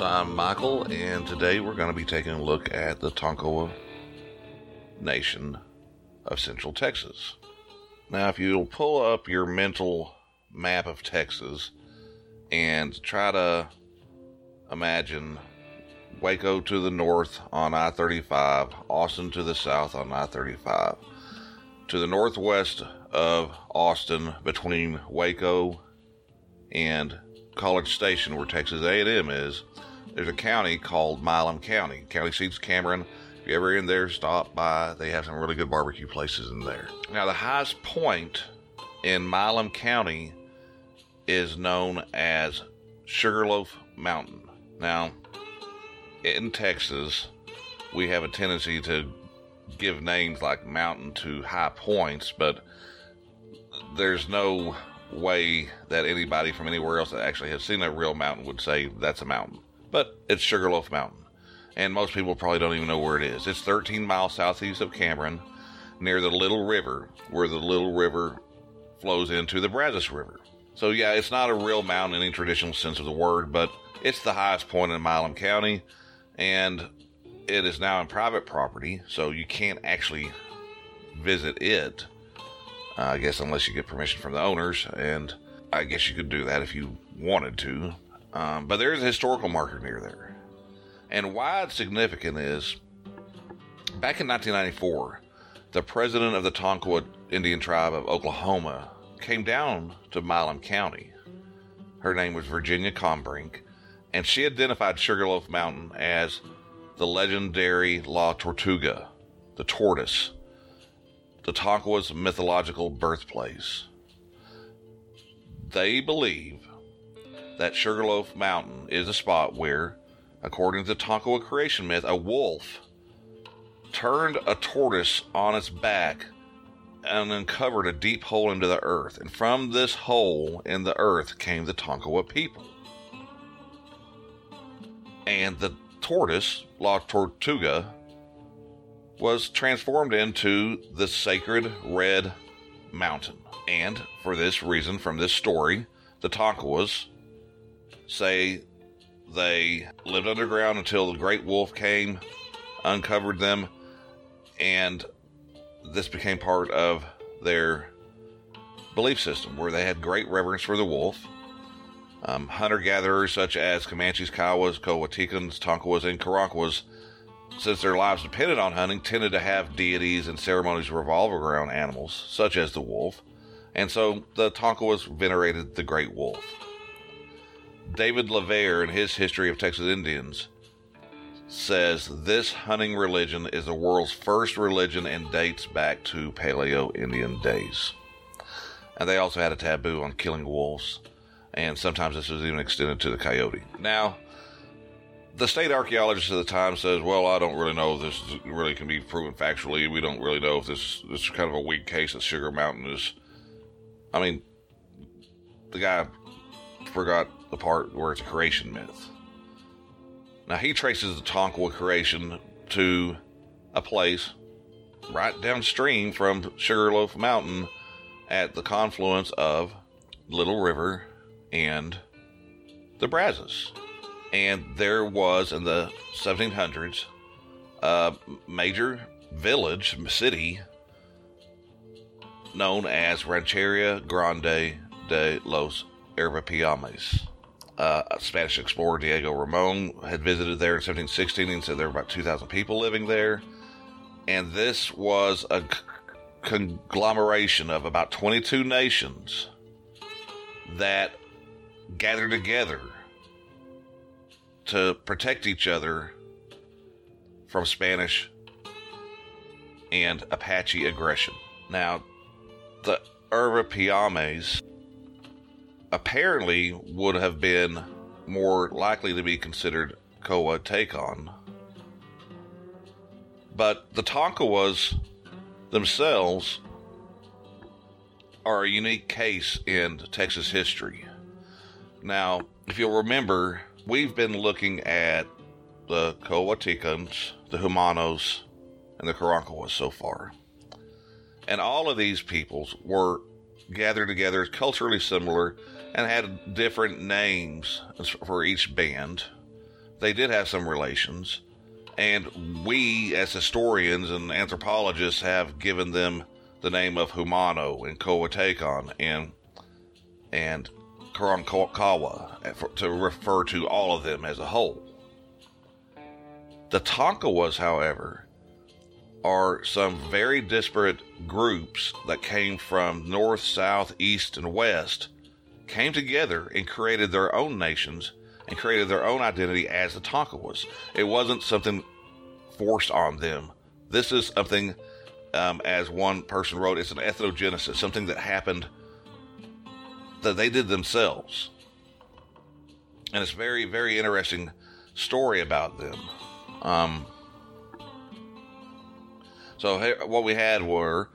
I'm Michael, and today we're going to be taking a look at the Tonkawa Nation of Central Texas. Now, if you'll pull up your mental map of Texas and try to imagine Waco to the north on I 35, Austin to the south on I 35, to the northwest of Austin between Waco and College Station, where Texas A&M is, there's a county called Milam County. County seat's Cameron. If you're ever in there, stop by. They have some really good barbecue places in there. Now, the highest point in Milam County is known as Sugarloaf Mountain. Now, in Texas, we have a tendency to give names like mountain to high points, but there's no way that anybody from anywhere else that actually has seen a real mountain would say that's a mountain. But it's Sugarloaf Mountain. And most people probably don't even know where it is. It's 13 miles southeast of Cameron, near the Little River, where the Little River flows into the Brazos River. So, yeah, it's not a real mountain in any traditional sense of the word, but it's the highest point in Milam County, and it is now in private property, so you can't actually visit it. Uh, I guess unless you get permission from the owners, and I guess you could do that if you wanted to. Um, but there is a historical marker near there. And why it's significant is back in 1994, the president of the Tonkawa Indian tribe of Oklahoma came down to Milam County. Her name was Virginia Combrink, and she identified Sugarloaf Mountain as the legendary La Tortuga, the tortoise, the Tonkawa's mythological birthplace. They believe that Sugarloaf Mountain is a spot where, according to the Tonkawa creation myth, a wolf turned a tortoise on its back and uncovered a deep hole into the earth. And from this hole in the earth came the Tonkawa people. And the tortoise, La Tortuga, was transformed into the sacred red mountain. And for this reason, from this story, the Tonkawas say they lived underground until the great wolf came, uncovered them, and this became part of their belief system where they had great reverence for the wolf. Um, Hunter gatherers such as Comanches, Kiowas, Coahuiltecans, Tonkawas, and Karankawas, since their lives depended on hunting, tended to have deities and ceremonies revolve around animals, such as the wolf. And so the Tonkawas venerated the great wolf. David LaVere, in his History of Texas Indians, says this hunting religion is the world's first religion and dates back to Paleo Indian days. And they also had a taboo on killing wolves, and sometimes this was even extended to the coyote. Now, the state archaeologist at the time says, "Well, I don't really know if this really can be proven factually. We don't really know if this this is kind of a weak case that Sugar Mountain is." I mean, the guy forgot the part where it's a creation myth. Now he traces the Tonkawa creation to a place right downstream from Sugarloaf Mountain at the confluence of Little River and the Brazos. And there was in the 1700s a major village, city, known as Rancheria Grande de los Ervipiames. Uh, Spanish explorer Diego Ramon had visited there in 1716 and said there were about 2,000 people living there. And this was a c- conglomeration of about 22 nations that gathered together to protect each other from Spanish and Apache aggression. Now, the Ervipiames apparently would have been more likely to be considered Coahuiltecan. But the Tonkawas themselves are a unique case in Texas history. Now, if you'll remember, we've been looking at the Coahuiltecans, the Jumanos, and the Karankawas so far. And all of these peoples were gathered together, culturally similar, and had different names for each band. They did have some relations, and we, as historians and anthropologists, have given them the name of Jumano and Coahuiltecan and and Karankawa to refer to all of them as a whole. The Tonkawas, however, are some very disparate groups that came from north, south, east, and west, came together and created their own nations and created their own identity as the Tonkawas. It wasn't something forced on them. This is something, um, as one person wrote, it's an ethnogenesis, something that happened that they did themselves. And it's very, very interesting story about them. Um, so what we had were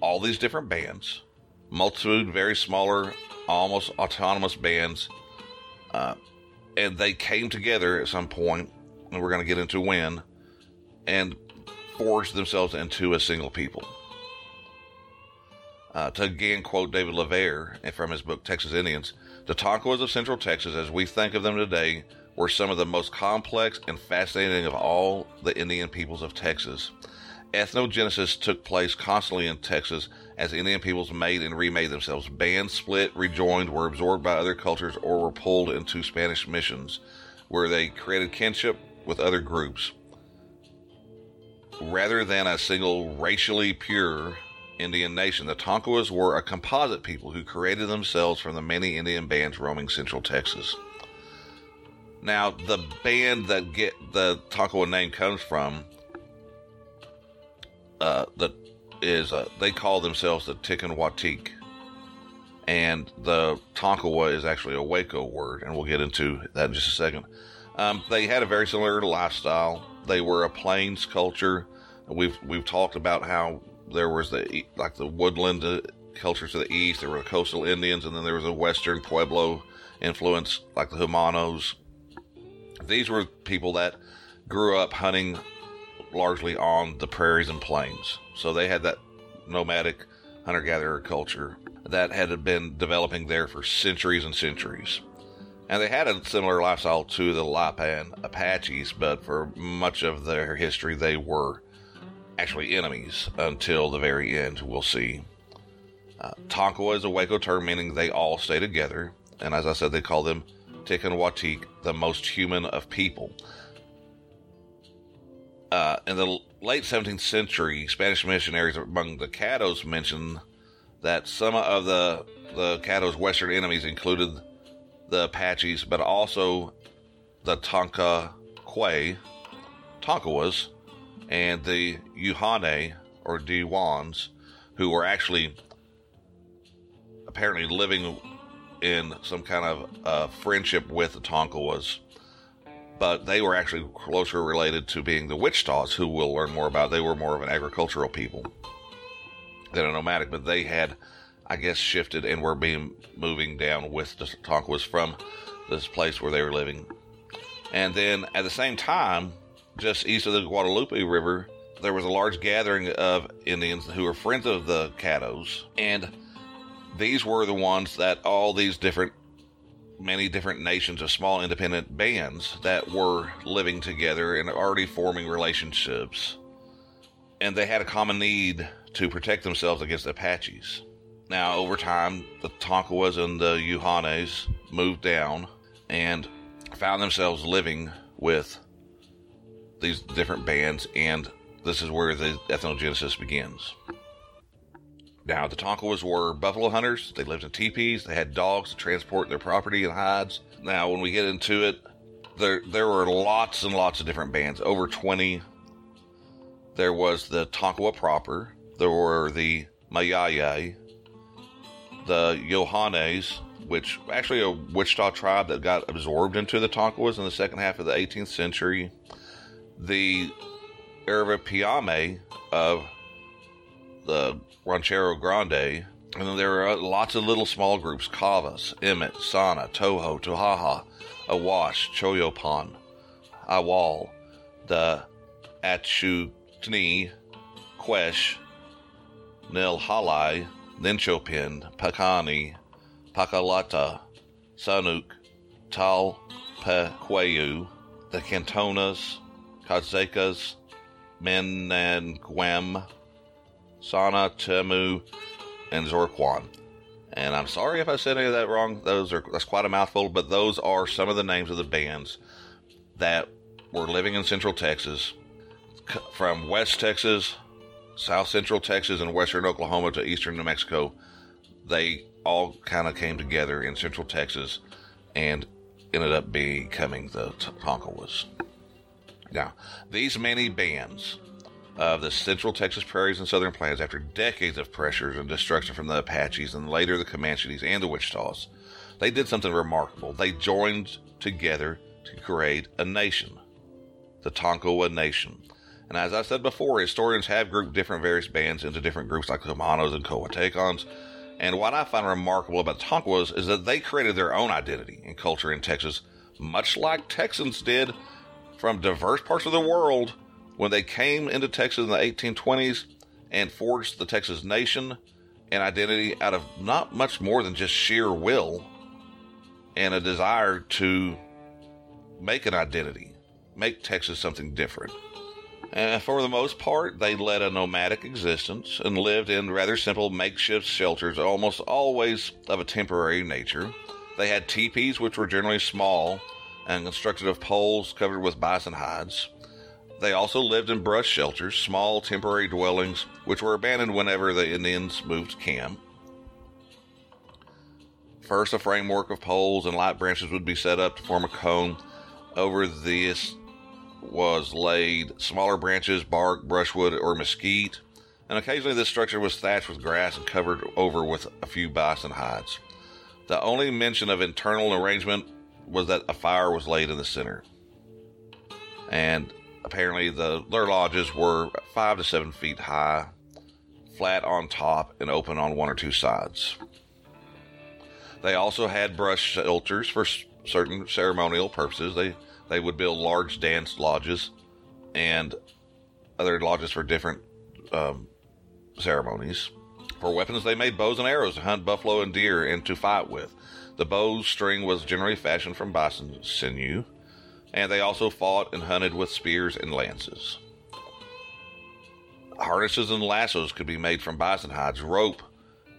all these different bands, multitude, very smaller, almost autonomous bands, uh, and they came together at some point, and we're going to get into when, and forged themselves into a single people. Uh, to again quote David LaVere from his book Texas Indians, the Tonkawas of Central Texas, as we think of them today, were some of the most complex and fascinating of all the Indian peoples of Texas. Ethnogenesis took place constantly in Texas as Indian peoples made and remade themselves. Bands split, rejoined, were absorbed by other cultures, or were pulled into Spanish missions, where they created kinship with other groups. Rather than a single racially pure Indian nation, the Tonkawas were a composite people who created themselves from the many Indian bands roaming central Texas. Now, the band that get the Tonkawa name comes from uh, that is uh, they call themselves the Tikkenwatik, and the Tonkawa is actually a Waco word, and we'll get into that in just a second. Um, they had a very similar lifestyle. They were a plains culture. We've we've talked about how there was the like the woodland uh, culture to the east. There were the coastal Indians, and then there was a western Pueblo influence, like the Jumanos. These were people that grew up hunting largely on the prairies and plains. So they had that nomadic hunter gatherer culture that had been developing there for centuries and centuries. And they had a similar lifestyle to the Lipan Apaches, but for much of their history, they were actually enemies until the very end, we'll see. Uh, Tonkawa is a Waco term meaning they all stay together. And as I said, they call them Tikkenwatik, the most human of people uh, in the late 17th century, Spanish missionaries among the Caddos mentioned that some of the the Caddos' western enemies included the Apaches, but also the Tonka Quay, Tonkawas, and the Yuhane or Diwans, who were actually apparently living in some kind of uh, friendship with the Tonkawas but they were actually closer related to being the Wichita's, who we'll learn more about. They were more of an agricultural people than a nomadic, but they had, I guess, shifted and were being moving down with the Tonkawas from this place where they were living. And then at the same time, just east of the Guadalupe River, there was a large gathering of Indians who were friends of the Caddos, and these were the ones that all these different many different nations of small independent bands that were living together and already forming relationships. And they had a common need to protect themselves against the Apaches. Now, over time, the Tonkawas and the Yuhanes moved down and found themselves living with these different bands, and this is where the ethnogenesis begins. Now, the Tonkawas were buffalo hunters. They lived in teepees. They had dogs to transport their property and hides. Now, when we get into it, there there were lots and lots of different bands. Over twenty. There was the Tonkawa proper. There were the Mayaya, the Yohanes, which actually a Wichita tribe that got absorbed into the Tonkawas in the second half of the 18th century. The Arapapiame of the Rancheria Grande. And then there are lots of little small groups Cavas, Emmett, Sana, Toho, Tohaha, Awash, Choyopan, Awal, the Achutni, Quesh, Nil Halai, Ninchopin, Pakani, Pakalata, Sanuk, Tal Talpequeu, the Cantonas, Kazecas, Menanguem, Sana Temu, and Zorquan. And I'm sorry if I said any of that wrong. Those are that's quite a mouthful, but those are some of the names of the bands that were living in Central Texas, from West Texas, South Central Texas, and Western Oklahoma to Eastern New Mexico. They all kind of came together in Central Texas and ended up becoming the Tonkawas. Now, these many bands of the Central Texas prairies and Southern Plains, after decades of pressures and destruction from the Apaches and later the Comanches and the Wichitas, they did something remarkable. They joined together to create a nation, the Tonkawa Nation. And as I said before, historians have grouped different various bands into different groups like Jumanos and Coahuiltecans. And what I find remarkable about the Tonkawas is that they created their own identity and culture in Texas, much like Texans did from diverse parts of the world when they came into Texas in the 1820s and forged the Texas nation and identity out of not much more than just sheer will and a desire to make an identity, make Texas something different. And for the most part, they led a nomadic existence and lived in rather simple makeshift shelters, almost always of a temporary nature. They had teepees, which were generally small and constructed of poles covered with bison hides. They also lived in brush shelters, small temporary dwellings, which were abandoned whenever the Indians moved camp. First, a framework of poles and light branches would be set up to form a cone. Over this was laid smaller branches, bark, brushwood, or mesquite, and occasionally this structure was thatched with grass and covered over with a few bison hides. The only mention of internal arrangement was that a fire was laid in the center. And apparently, the their lodges were five to seven feet high, flat on top, and open on one or two sides. They also had brush shelters for certain ceremonial purposes. They they would build large dance lodges and other lodges for different um, ceremonies. For weapons, they made bows and arrows to hunt buffalo and deer and to fight with. The bow string was generally fashioned from bison sinew, and they also fought and hunted with spears and lances. Harnesses and lassos could be made from bison hides. Rope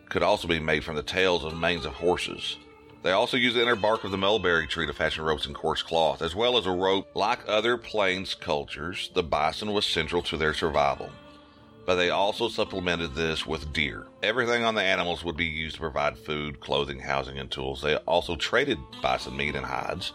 could also be made from the tails and manes of horses. They also use the inner bark of the mulberry tree to fashion ropes and coarse cloth, as well as a rope. Like other plains cultures, the bison was central to their survival. But they also supplemented this with deer. Everything on the animals would be used to provide food, clothing, housing, and tools. They also traded bison meat and hides.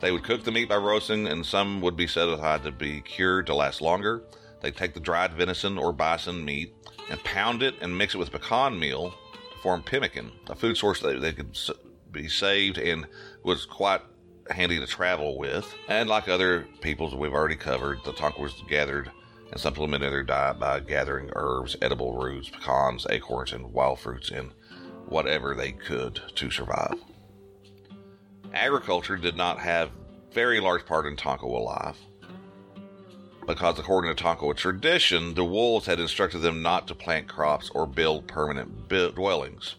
They would cook the meat by roasting, and some would be set aside to be cured to last longer. They'd take the dried venison or bison meat and pound it and mix it with pecan meal to form pemmican, a food source that they could be saved and was quite handy to travel with. And like other peoples we've already covered, the Tonkawas gathered and supplemented their diet by gathering herbs, edible roots, pecans, acorns, and wild fruits and whatever they could to survive. Agriculture did not have very large part in Tonkawa life because according to Tonkawa tradition, the wolves had instructed them not to plant crops or build permanent dwellings.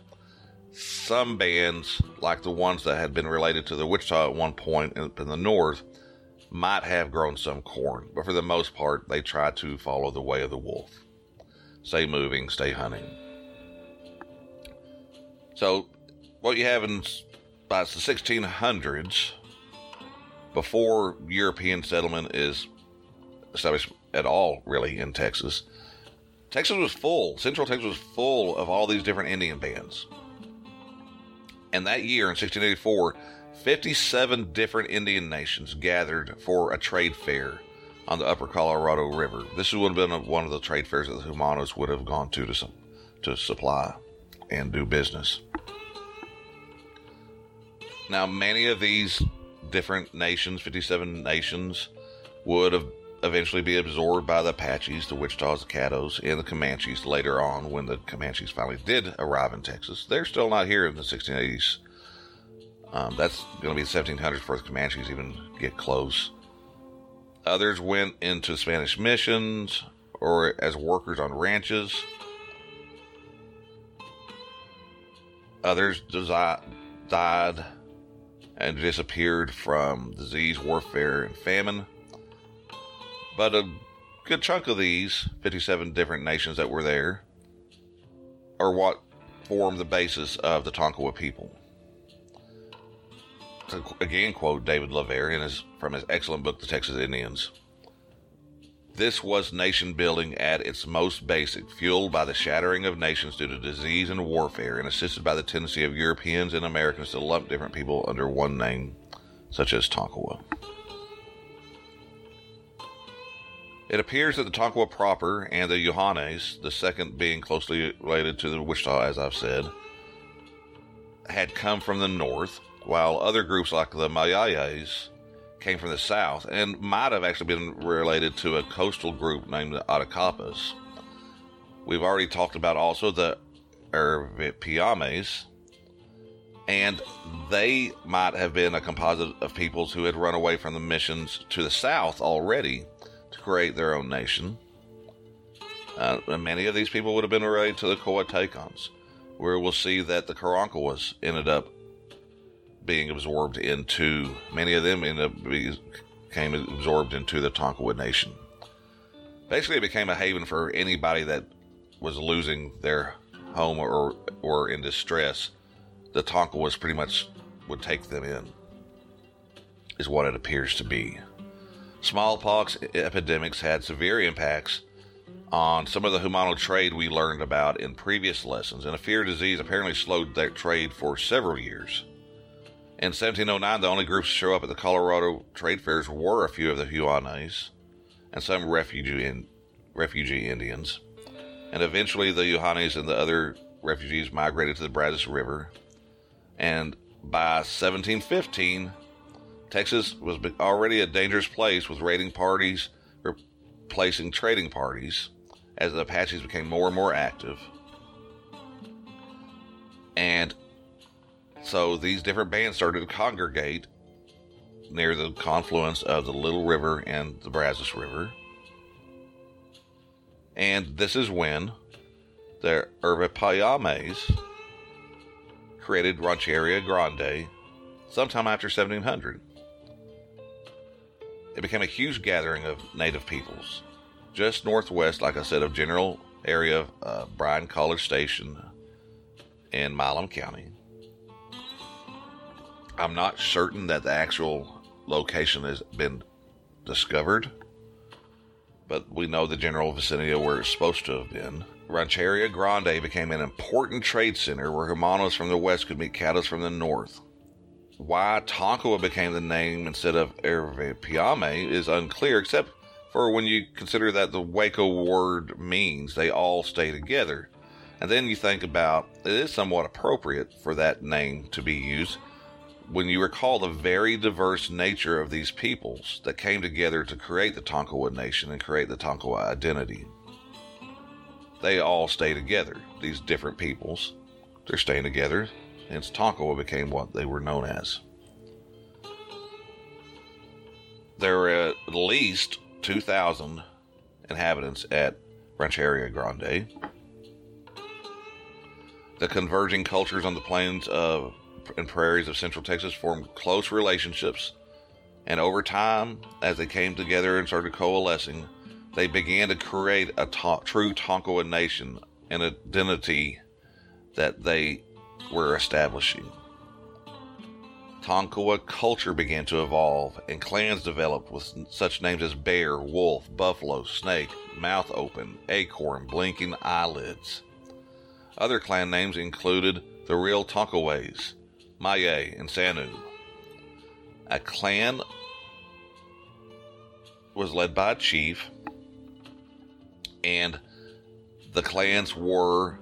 Some bands, like the ones that had been related to the Wichita at one point in, in the north, might have grown some corn, but for the most part, they try to follow the way of the wolf. Stay moving, stay hunting. So, what you have in by the 1600s, before European settlement is established at all, really, in Texas, Texas was full. Central Texas was full of all these different Indian bands. And that year, in 1684, 57 different Indian nations gathered for a trade fair on the upper Colorado River. This would have been one of the trade fairs that the Jumanos would have gone to to, to supply and do business. Now, many of these different nations, 57 nations, would have eventually be absorbed by the Apaches, the Wichitas, the Caddos, and the Comanches later on when the Comanches finally did arrive in Texas. They're still not here in the 1680s. Um, that's going to be the 1700s before the Comanches even get close. Others went into Spanish missions or as workers on ranches. Others died and disappeared from disease, warfare, and famine. But a good chunk of these 57 different nations that were there are what formed the basis of the Tonkawa people. To again quote David LaVere in his, from his excellent book, The Texas Indians. This was nation building at its most basic, fueled by the shattering of nations due to disease and warfare, and assisted by the tendency of Europeans and Americans to lump different people under one name, such as Tonkawa. It appears that the Tonkawa proper and the Yohanes, the second being closely related to the Wichita, as I've said, had come from the north, while other groups like the Mayayes came from the south and might have actually been related to a coastal group named the Attakapas. We've already talked about also the Ervipiames, and they might have been a composite of peoples who had run away from the missions to the south already to create their own nation. Uh, many of these people would have been related to the Coahuiltecans, where we'll see that the Karankawas ended up being absorbed into, many of them ended up became absorbed into the Tonkawa Nation. Basically, it became a haven for anybody that was losing their home or, or in distress. The Tonkawas pretty much would take them in, is what it appears to be. Smallpox epidemics had severe impacts on some of the Jumano trade we learned about in previous lessons, and a fear disease apparently slowed that trade for several years. In 1709, the only groups to show up at the Colorado trade fairs were a few of the Huanes and some refugee, in, refugee Indians. And eventually, the Yohanes and the other refugees migrated to the Brazos River. And by 1715, Texas was already a dangerous place with raiding parties replacing trading parties as the Apaches became more and more active. And so these different bands started to congregate near the confluence of the Little River and the Brazos River. And this is when the Ervipiames created Rancheria Grande sometime after 1700. It became a huge gathering of native peoples, just northwest, like I said, of general area of uh, Bryan College Station in Milam County. I'm not certain that the actual location has been discovered, but we know the general vicinity of where it's supposed to have been. Rancheria Grande became an important trade center where Jumanos from the west could meet cattle from the north. Why Tonkawa became the name instead of Ervipiame is unclear, except for when you consider that the Waco word means they all stay together. And then you think about it is somewhat appropriate for that name to be used when you recall the very diverse nature of these peoples that came together to create the Tonkawa nation and create the Tonkawa identity. They all stay together, these different peoples. They're staying together, hence Tonkawa became what they were known as. There are at least 2,000 inhabitants at Rancheria Grande. The converging cultures on the plains of and prairies of central Texas formed close relationships, and over time, as they came together and started coalescing, they began to create a true Tonkawa nation, an identity that they were establishing. Tonkawa culture began to evolve, and clans developed with such names as bear, wolf, buffalo, snake, mouth open, acorn, blinking eyelids. Other clan names included the real Tonkaways, Maye, and Sanu. A clan was led by a chief, and the clans were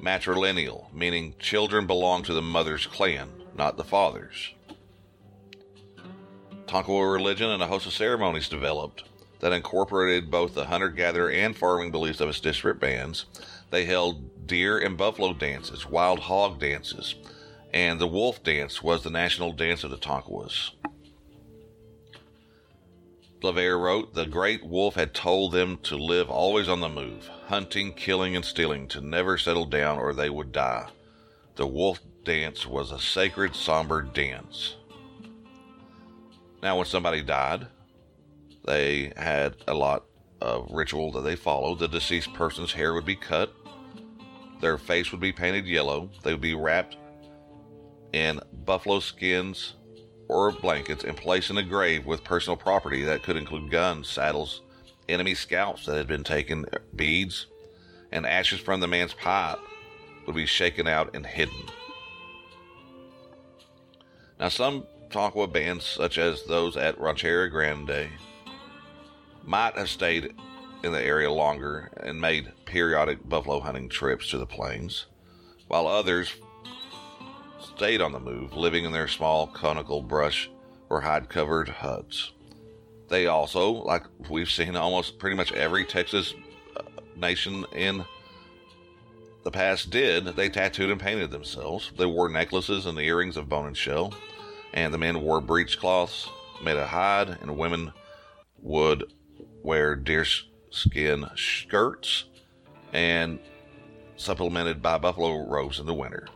matrilineal, meaning children belonged to the mother's clan, not the father's. Tonkawa religion and a host of ceremonies developed that incorporated both the hunter gatherer and farming beliefs of its disparate bands. They held deer and buffalo dances, wild hog dances, and the wolf dance was the national dance of the Tonkawas. LaVere wrote, The great wolf had told them to live always on the move, hunting, killing, and stealing, to never settle down or they would die. The wolf dance was a sacred, somber dance. Now, when somebody died, they had a lot of ritual that they followed. The deceased person's hair would be cut, their face would be painted yellow, they would be wrapped in buffalo skins or blankets and placed in a grave with personal property that could include guns, saddles, enemy scalps that had been taken, beads, and ashes from the man's pipe would be shaken out and hidden. Now, some Tonkawa bands, such as those at Rancheria Grande, might have stayed in the area longer and made periodic buffalo hunting trips to the plains, while others stayed on the move, living in their small conical brush or hide covered huts. They also, like we've seen almost pretty much every Texas uh, nation in the past did, they tattooed and painted themselves. They wore necklaces and the earrings of bone and shell, and the men wore breechcloths made of hide, and women would wear deerskin skirts and supplemented by buffalo robes in the winter.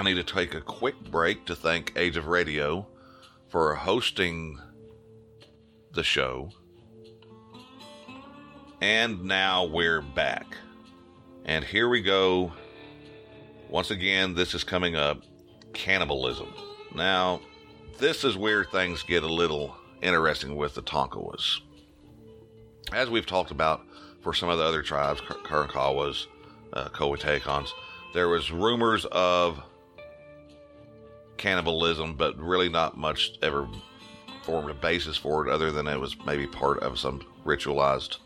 I need to take a quick break to thank Age of Radio for hosting the show. And now we're back. And here we go. Once again, this is coming up cannibalism. Now, this is where things get a little interesting with the Tonkawas. As we've talked about for some of the other tribes, Karankawas, uh, there was rumors of cannibalism, but really not much ever formed a basis for it other than it was maybe part of some ritualized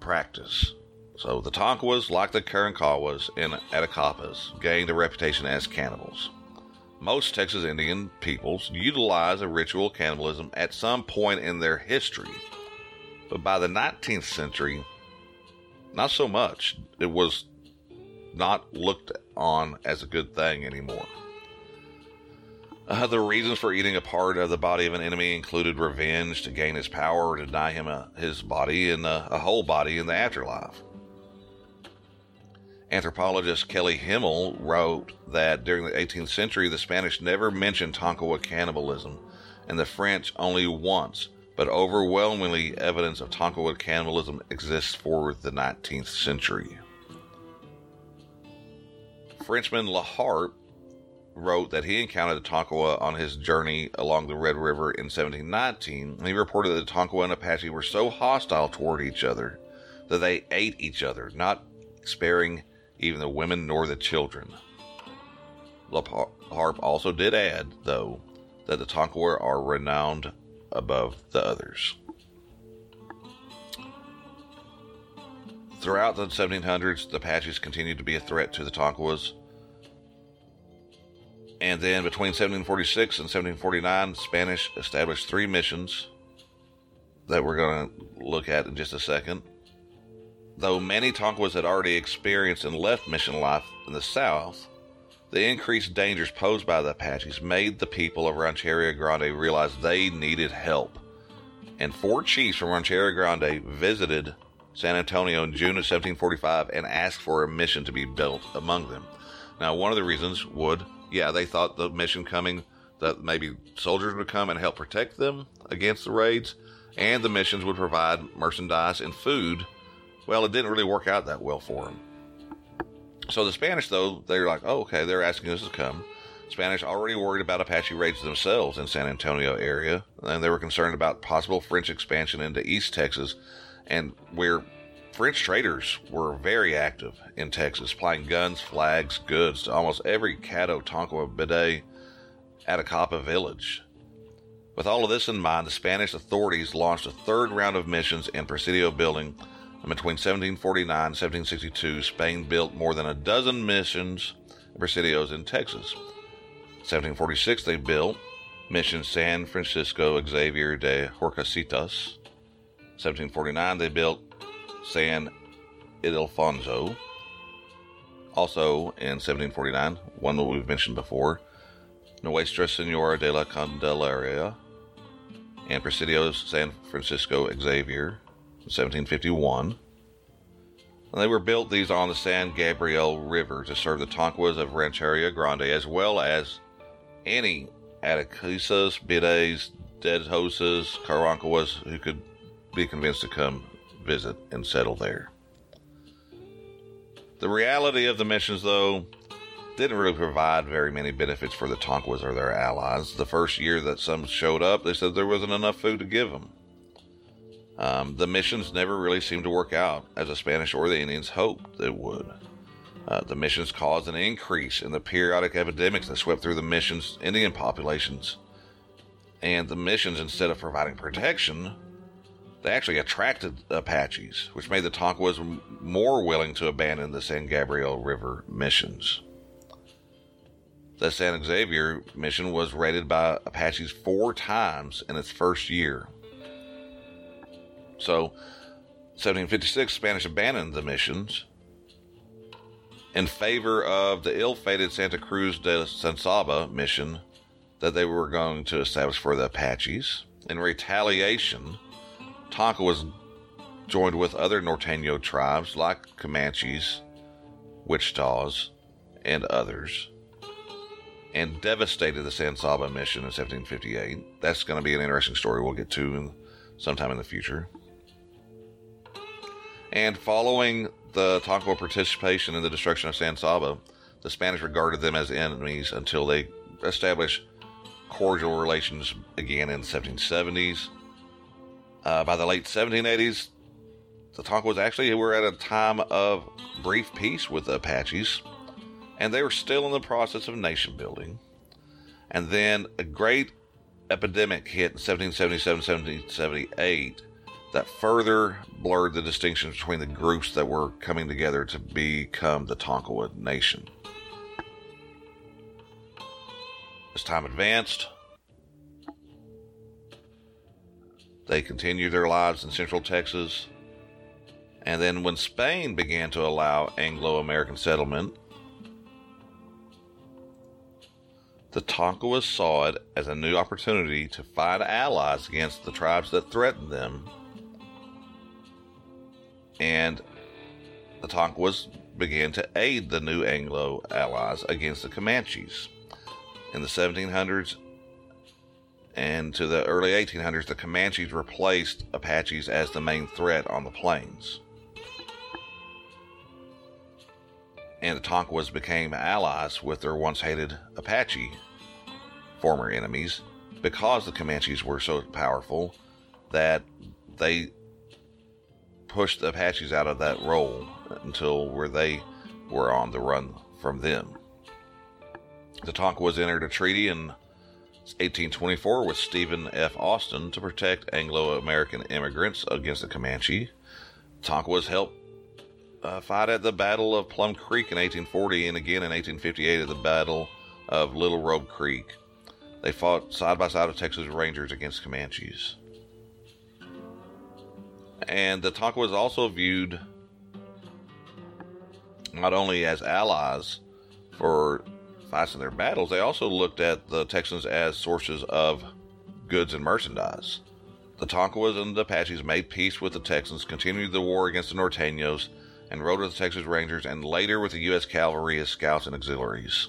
practice. So the Tonkawas, like the Karankawas and Attakapas, gained a reputation as cannibals. Most Texas Indian peoples utilize a ritual cannibalism at some point in their history, but by the 19th century, not so much. It was not looked on as a good thing anymore. Uh, the reasons for eating a part of the body of an enemy included revenge to gain his power or to deny him a, his body and a, a whole body in the afterlife. Anthropologist Kelly Himmel wrote that during the 18th century, the Spanish never mentioned Tonkawa cannibalism, and the French only once, but overwhelmingly evidence of Tonkawa cannibalism exists for the 19th century. Frenchman La Harpe wrote that he encountered the Tonkawa on his journey along the Red River in 1719. He reported that the Tonkawa and Apache were so hostile toward each other that they ate each other, not sparing even the women nor the children. La Harpe also did add, though, that the Tonkawa are renowned above the others. Throughout the 1700s, the Apaches continued to be a threat to the Tonkawas and then between 1746 and 1749, Spanish established three missions that we're going to look at in just a second. Though many Tonkawas had already experienced and left mission life in the South, the increased dangers posed by the Apaches made the people of Rancheria Grande realize they needed help. And four chiefs from Rancheria Grande visited San Antonio in June of 1745 and asked for a mission to be built among them. Now, one of the reasons would yeah, they thought the mission coming that maybe soldiers would come and help protect them against the raids, and the missions would provide merchandise and food. Well, it didn't really work out that well for them. So the Spanish, though, they're like, oh, okay, they're asking us to come. Spanish already worried about Apache raids themselves in San Antonio area, and they were concerned about possible French expansion into East Texas, and where French traders were very active in Texas, supplying guns, flags, goods to almost every Caddo, Tonkawa, Bidet, Attakapas village. With all of this in mind, the Spanish authorities launched a third round of missions in Presidio building. And between 1749 and 1762, Spain built more than a dozen missions and presidios in Texas. 1746, they built Mission San Francisco Xavier de Horcasitas. 1749, they built San Ildefonso. Also in 1749, one that we've mentioned before, Nuestra Senora de la Candelaria, and Presidio San Francisco Xavier, in 1751. And they were built these on the San Gabriel River to serve the Tonkawas of Rancheria Grande as well as any Atakisas, Bides, Deadoses, Karankawas who could be convinced to come visit and settle there. The reality of the missions, though, didn't really provide very many benefits for the Tonkawas or their allies. The first year that some showed up, they said there wasn't enough food to give them. Um, the missions never really seemed to work out as the Spanish or the Indians hoped they would. Uh, the missions caused an increase in the periodic epidemics that swept through the missions' Indian populations. And the missions, instead of providing protection, they actually attracted Apaches, which made the Tonkawas more willing to abandon the San Gabriel River missions. The San Xavier mission was raided by Apaches four times in its first year. So, 1756, Spanish abandoned the missions in favor of the ill-fated Santa Cruz de San Saba mission that they were going to establish for the Apaches. In retaliation, Tonkawas joined with other Norteño tribes like Comanches, Wichitas, and others, and devastated the San Saba mission in 1758. That's going to be an interesting story we'll get to in, sometime in the future. And following the Tonkawa participation in the destruction of San Saba, the Spanish regarded them as enemies until they established cordial relations again in the 1770s. Uh, by the late 1780s, the Tonkawas actually were at a time of brief peace with the Apaches, and they were still in the process of nation building. And then a great epidemic hit in 1777 1778 that further blurred the distinctions between the groups that were coming together to become the Tonkawa Nation. As time advanced, they continued their lives in central Texas. And then, when Spain began to allow Anglo American settlement, the Tonkawas saw it as a new opportunity to find allies against the tribes that threatened them and the Tonkawas began to aid the new Anglo allies against the Comanches. In the 1700s and to the early 1800s, the Comanches replaced Apaches as the main threat on the plains. And the Tonkawas became allies with their once hated Apache former enemies because the Comanches were so powerful that they pushed the Apaches out of that role until where they were on the run from them. The Tonkawas entered a treaty in 1824 with Stephen F. Austin to protect Anglo American immigrants against the Comanche. Tonkawas helped uh, fight at the Battle of Plum Creek in 1840 and again in 1858 at the Battle of Little Robe Creek. They fought side by side with Texas Rangers against Comanches. And the Tonkawas also viewed not only as allies for fighting their battles, they also looked at the Texans as sources of goods and merchandise. The Tonkawas and the Apaches made peace with the Texans, continued the war against the Norteños, and rode with the Texas Rangers and later with the U.S. Cavalry as scouts and auxiliaries.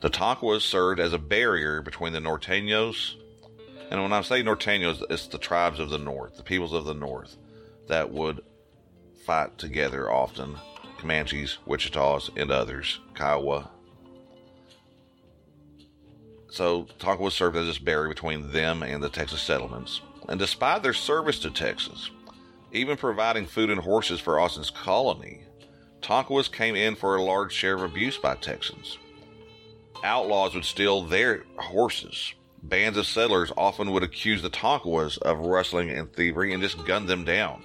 The Tonkawas served as a barrier between the Norteños and when I say Norteños, it's the tribes of the north, the peoples of the north that would fight together often Comanches, Wichitas, and others, Kiowa. So Tonkawa served as this barrier between them and the Texas settlements. And despite their service to Texas, even providing food and horses for Austin's colony, Tonkawas came in for a large share of abuse by Texans. Outlaws would steal their horses, bands of settlers often would accuse the Tonkawas of rustling and thievery and just gun them down.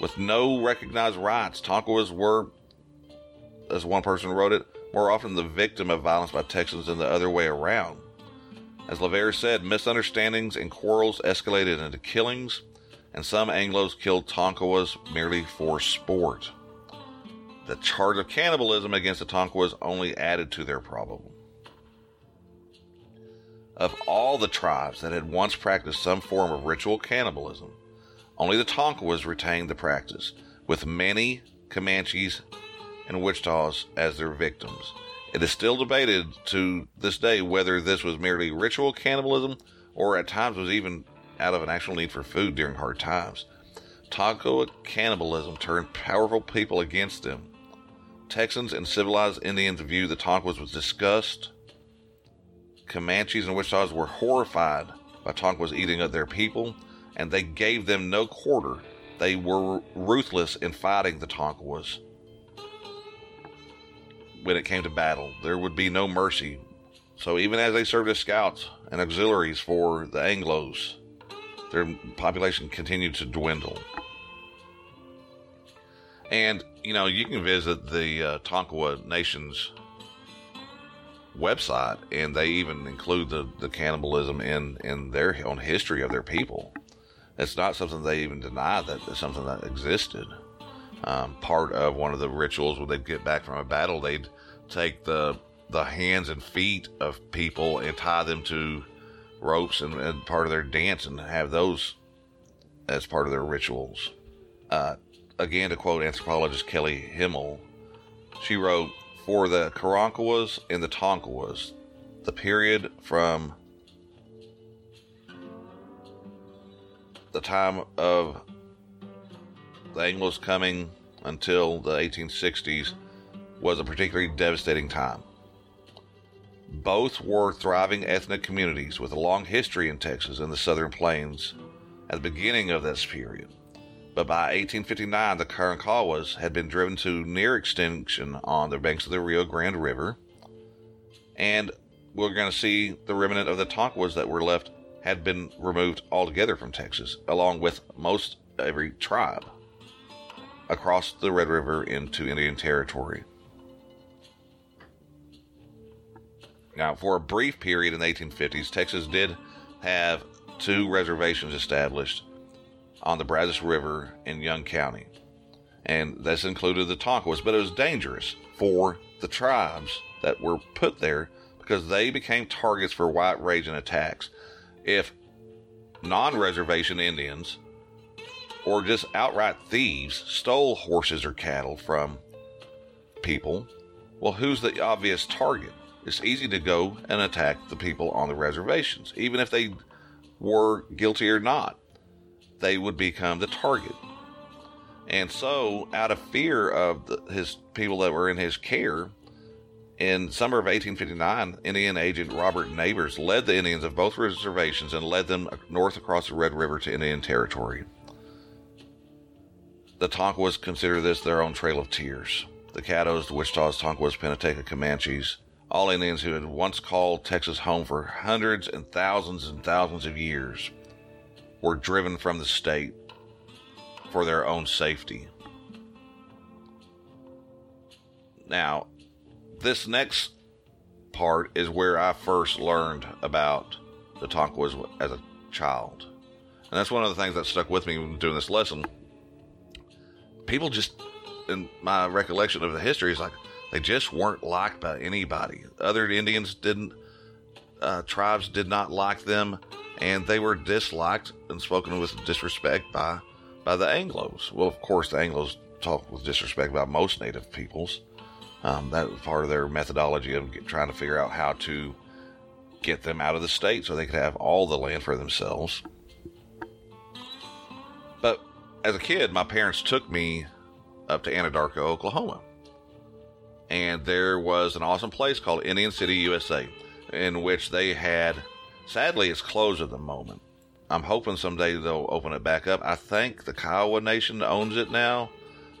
With no recognized rights, Tonkawas were, as one person wrote it, more often the victim of violence by Texans than the other way around. As LaVere said, misunderstandings and quarrels escalated into killings, and some Anglos killed Tonkawas merely for sport. The charge of cannibalism against the Tonkawas only added to their problem. Of all the tribes that had once practiced some form of ritual cannibalism, only the Tonkawas retained the practice, with many Comanches and Wichitas as their victims. It is still debated to this day whether this was merely ritual cannibalism or at times was even out of an actual need for food during hard times. Tonkawa cannibalism turned powerful people against them. Texans and civilized Indians viewed the Tonkawas with disgust. Comanches and Wichitas were horrified by Tonkawas eating up their people, and they gave them no quarter. They were ruthless in fighting the Tonkawas. When it came to battle, there would be no mercy. So even as they served as scouts and auxiliaries for the Anglos, their population continued to dwindle. And, you know, you can visit the uh, Tonkawa Nation's website, and they even include the, the cannibalism in, in their own history of their people. It's not something they even deny that it's something that existed. Um, part of one of the rituals when they'd get back from a battle, they'd take the the hands and feet of people and tie them to ropes and, and part of their dance and have those as part of their rituals. Uh, again, to quote anthropologist Kelly Himmel, she wrote, For the Karankawas and the Tonkawas, the period from the time of the Anglos coming until the 1860s was a particularly devastating time. Both were thriving ethnic communities with a long history in Texas and the southern plains at the beginning of this period. But by 1859, the Karankawas had been driven to near extinction on the banks of the Rio Grande River, and we're going to see the remnant of the Tonkawas that were left had been removed altogether from Texas, along with most every tribe across the Red River into Indian Territory. Now, for a brief period in the 1850s, Texas did have two reservations established on the Brazos River in Young County. And this included the Tonkawas, but it was dangerous for the tribes that were put there because they became targets for white rage and attacks. If non reservation Indians or just outright thieves stole horses or cattle from people, well, who's the obvious target? It's easy to go and attack the people on the reservations, even if they were guilty or not. They would become the target. And so, out of fear of the, his people that were in his care, in summer of 1859, Indian agent Robert Neighbors led the Indians of both reservations and led them north across the Red River to Indian Territory. The Tonkawas consider this their own trail of tears. The Caddos, the Wichitas, Tonkawas, Penateka, Comanches, all Indians who had once called Texas home for hundreds and thousands and thousands of years were driven from the state for their own safety. Now, this next part is where I first learned about the Tonkawas as a child. And that's one of the things that stuck with me doing this lesson. People just, in my recollection of the history, is like, they just weren't liked by anybody. Other Indians didn't, uh, tribes did not like them, and they were disliked and spoken with disrespect by by the Anglos. Well, of course, the Anglos talk with disrespect about most Native peoples. Um, that was part of their methodology of get, trying to figure out how to get them out of the state so they could have all the land for themselves. But as a kid, my parents took me up to Anadarko, Oklahoma and there was an awesome place called Indian City, USA, in which they had, sadly, it's closed at the moment. I'm hoping someday they'll open it back up. I think the Kiowa Nation owns it now.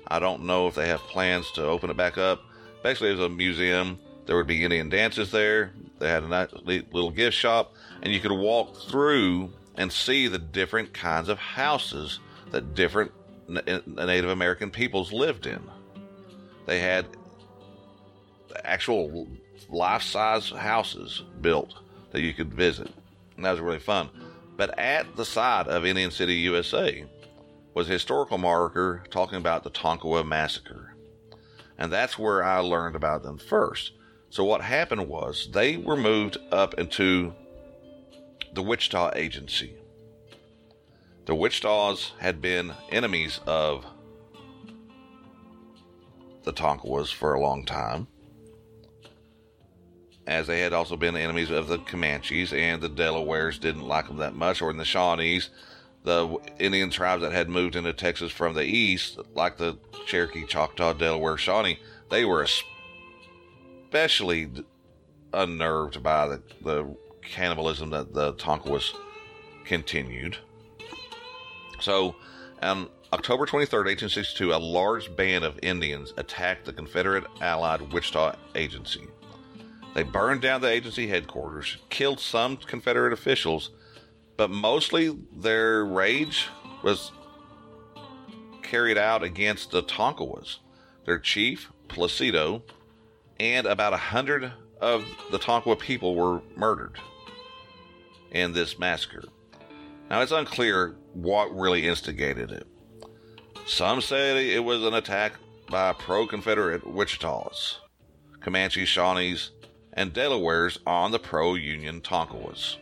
I don't know if they have plans to open it back up. Basically, it was a museum. There would be Indian dances there. They had a nice little gift shop, and you could walk through and see the different kinds of houses that different Native American peoples lived in. They had actual life size houses built that you could visit. And that was really fun. But at the site of Indian City, USA, was a historical marker talking about the Tonkawa Massacre. And that's where I learned about them first. So, what happened was they were moved up into the Wichita Agency. The Wichitas had been enemies of the Tonkawas for a long time as they had also been enemies of the Comanches, and the Delawares didn't like them that much, or in the Shawnees, the Indian tribes that had moved into Texas from the east, like the Cherokee, Choctaw, Delaware, Shawnee, they were especially unnerved by the, the cannibalism that the Tonkawas continued. So, on October 23, 1862, a large band of Indians attacked the Confederate Allied Wichita Agency. They burned down the agency headquarters, killed some Confederate officials, but mostly their rage was carried out against the Tonkawas. Their chief, Placido, and about a hundred of the Tonkawa people were murdered in this massacre. Now, it's unclear what really instigated it. Some say it was an attack by pro Confederate Wichitas, Comanches, Shawnees, and Delawares on the pro Union Tonkawas.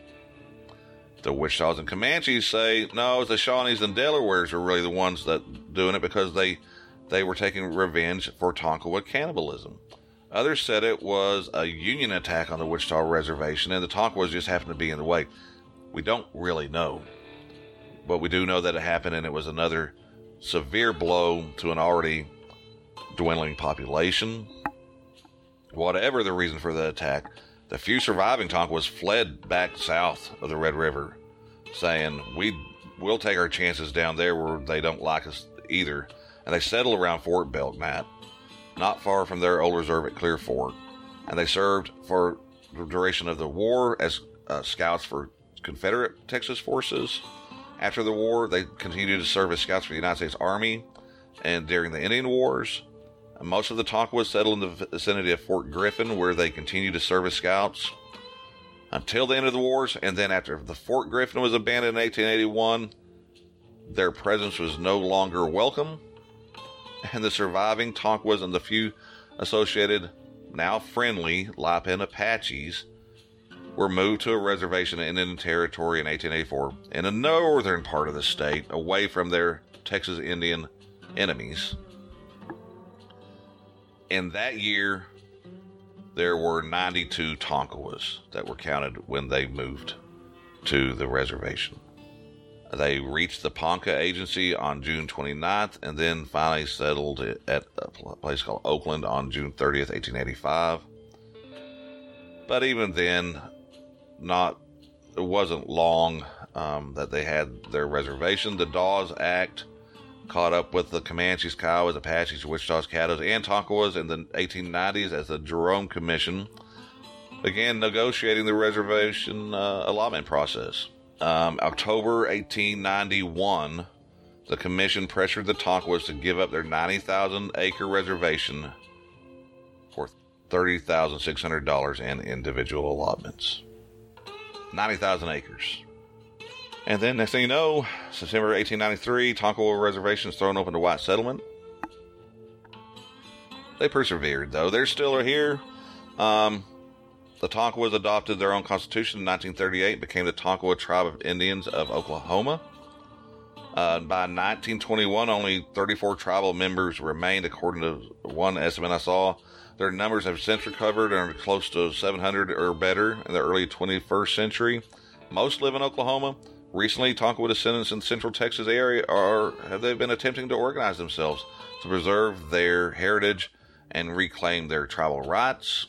The Wichitas and Comanches say no, the Shawnees and Delawares are really the ones that doing it because they they were taking revenge for Tonkawa cannibalism. Others said it was a Union attack on the Wichita Reservation and the Tonkawas just happened to be in the way. We don't really know. But we do know that it happened and it was another severe blow to an already dwindling population. Whatever the reason for the attack, the few surviving Tonkawas fled back south of the Red River, saying, We will take our chances down there where they don't like us either. And they settled around Fort Belknap, not far from their old reserve at Clear Fork. And they served for the duration of the war as uh, scouts for Confederate Texas forces. After the war, they continued to serve as scouts for the United States Army and during the Indian Wars. Most of the Tonkawas settled in the vicinity of Fort Griffin, where they continued to serve as scouts until the end of the wars. And then, after the Fort Griffin was abandoned in 1881, their presence was no longer welcome. And the surviving Tonkawas and the few associated, now friendly Lipan Apaches were moved to a reservation in Indian Territory in 1884 in the northern part of the state, away from their Texas Indian enemies. In that year, there were 92 Tonkawas that were counted when they moved to the reservation. They reached the Ponca Agency on June 29th and then finally settled at a place called Oakland on June 30th, 1885. But even then, not it wasn't long um, that they had their reservation. The Dawes Act caught up with the Comanches, Kiowas, Apaches, Wichitas, Caddos, and Tonkawas in the 1890s as the Jerome Commission began negotiating the reservation uh, allotment process. Um, October 1891, the commission pressured the Tonkawas to give up their 90,000 acre reservation for $30,600 in individual allotments. 90,000 acres. And then, next thing you know, September 1893, Tonkawa Reservation is thrown open to white settlement. They persevered, though. They're still here. Um, the Tonkawas adopted their own constitution in 1938, became the Tonkawa Tribe of Indians of Oklahoma. Uh, by 1921, only 34 tribal members remained, according to one estimate I saw. Their numbers have since recovered and are close to 700 or better in the early 21st century. Most live in Oklahoma. Recently, Tonkawa descendants in the central Texas area are have they been attempting to organize themselves to preserve their heritage and reclaim their tribal rights.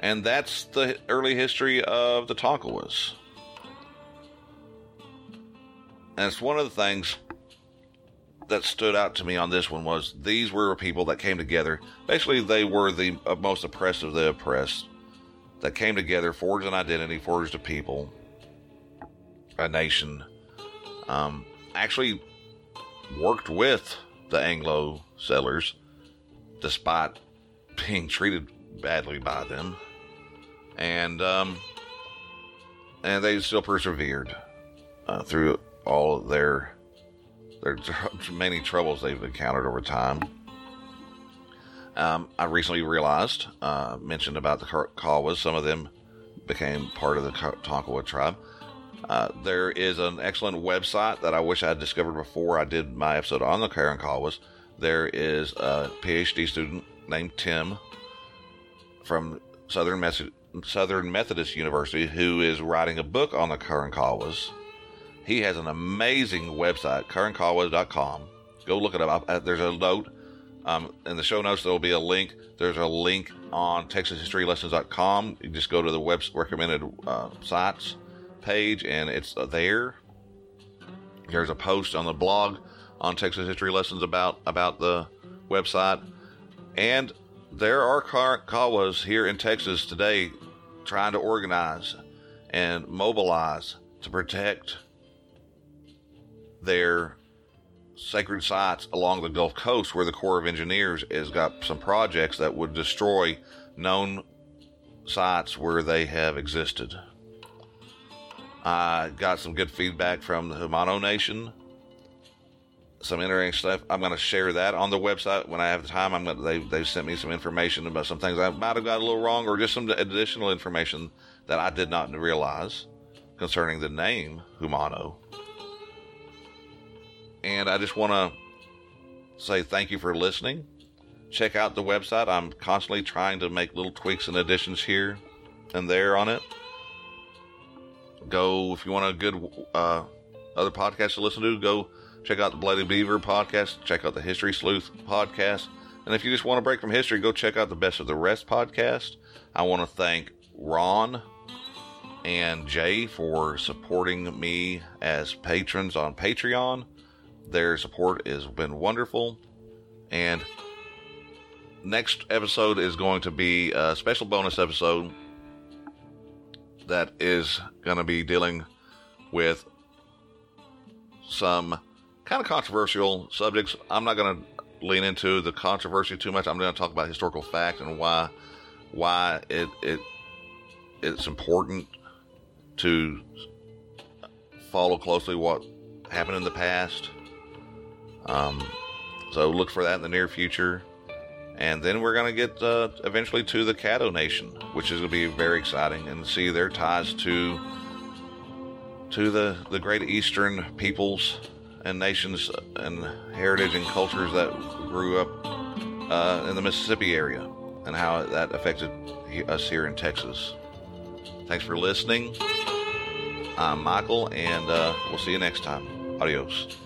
And that's the early history of the Tonkawas. And it's one of the things that stood out to me on this one was these were people that came together. Basically, they were the most oppressed of the oppressed that came together, forged an identity, forged a people, a nation. Um, actually, worked with the Anglo settlers, despite being treated badly by them, and um, and they still persevered uh, through all of their their many troubles they've encountered over time. Um, I recently realized, uh, mentioned about the Kawas, some of them became part of the Tonkawa tribe. Uh, there is an excellent website that I wish I had discovered before I did my episode on the Karen Karankawas. There is a PhD student named Tim from Southern, Southern Methodist University, who is writing a book on the Karen Karankawas. He has an amazing website, karankawas.com. Go look it up. There's a note um, in the show notes. There will be a link. There's a link on TexasHistoryLessons.com. You just go to the web recommended uh, sites page, and it's there. There's a post on the blog on Texas History Lessons about about the website, and there are Kawas here in Texas today trying to organize and mobilize to protect their sacred sites along the Gulf Coast where the Corps of Engineers has got some projects that would destroy known sites where they have existed. I got some good feedback from the Jumano Nation. Some interesting stuff. I'm going to share that on the website when I have the time. I'm going to, they they sent me some information about some things I might have got a little wrong, or just some additional information that I did not realize concerning the name Jumano. And I just want to say thank you for listening. Check out the website. I'm constantly trying to make little tweaks and additions here and there on it. Go, if you want a good uh, other podcast to listen to, go check out the Bloody Beaver podcast. Check out the History Sleuth podcast. And if you just want to break from history, go check out the Best of the Rest podcast. I want to thank Ron and Jay for supporting me as patrons on Patreon. Their support has been wonderful. And next episode is going to be a special bonus episode that is going to be dealing with some kind of controversial subjects. I'm not going to lean into the controversy too much. I'm going to talk about historical fact and why why it it it's important to follow closely what happened in the past um, so look for that in the near future. And then we're going to get uh, eventually to the Caddo Nation, which is going to be very exciting, and see their ties to to the the great Eastern peoples and nations and heritage and cultures that grew up uh, in the Mississippi area, and how that affected us here in Texas. Thanks for listening. I'm Michael, and uh, we'll see you next time. Adios.